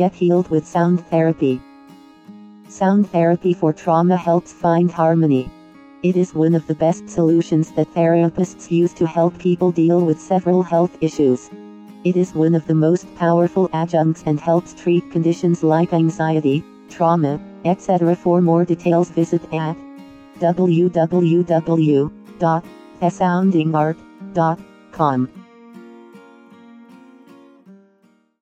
Get healed with sound therapy. Sound therapy for trauma helps find harmony. It is one of the best solutions that therapists use to help people deal with several health issues. It is one of the most powerful adjuncts and helps treat conditions like anxiety, trauma, etc. For more details visit at www.thesoundingheart.com.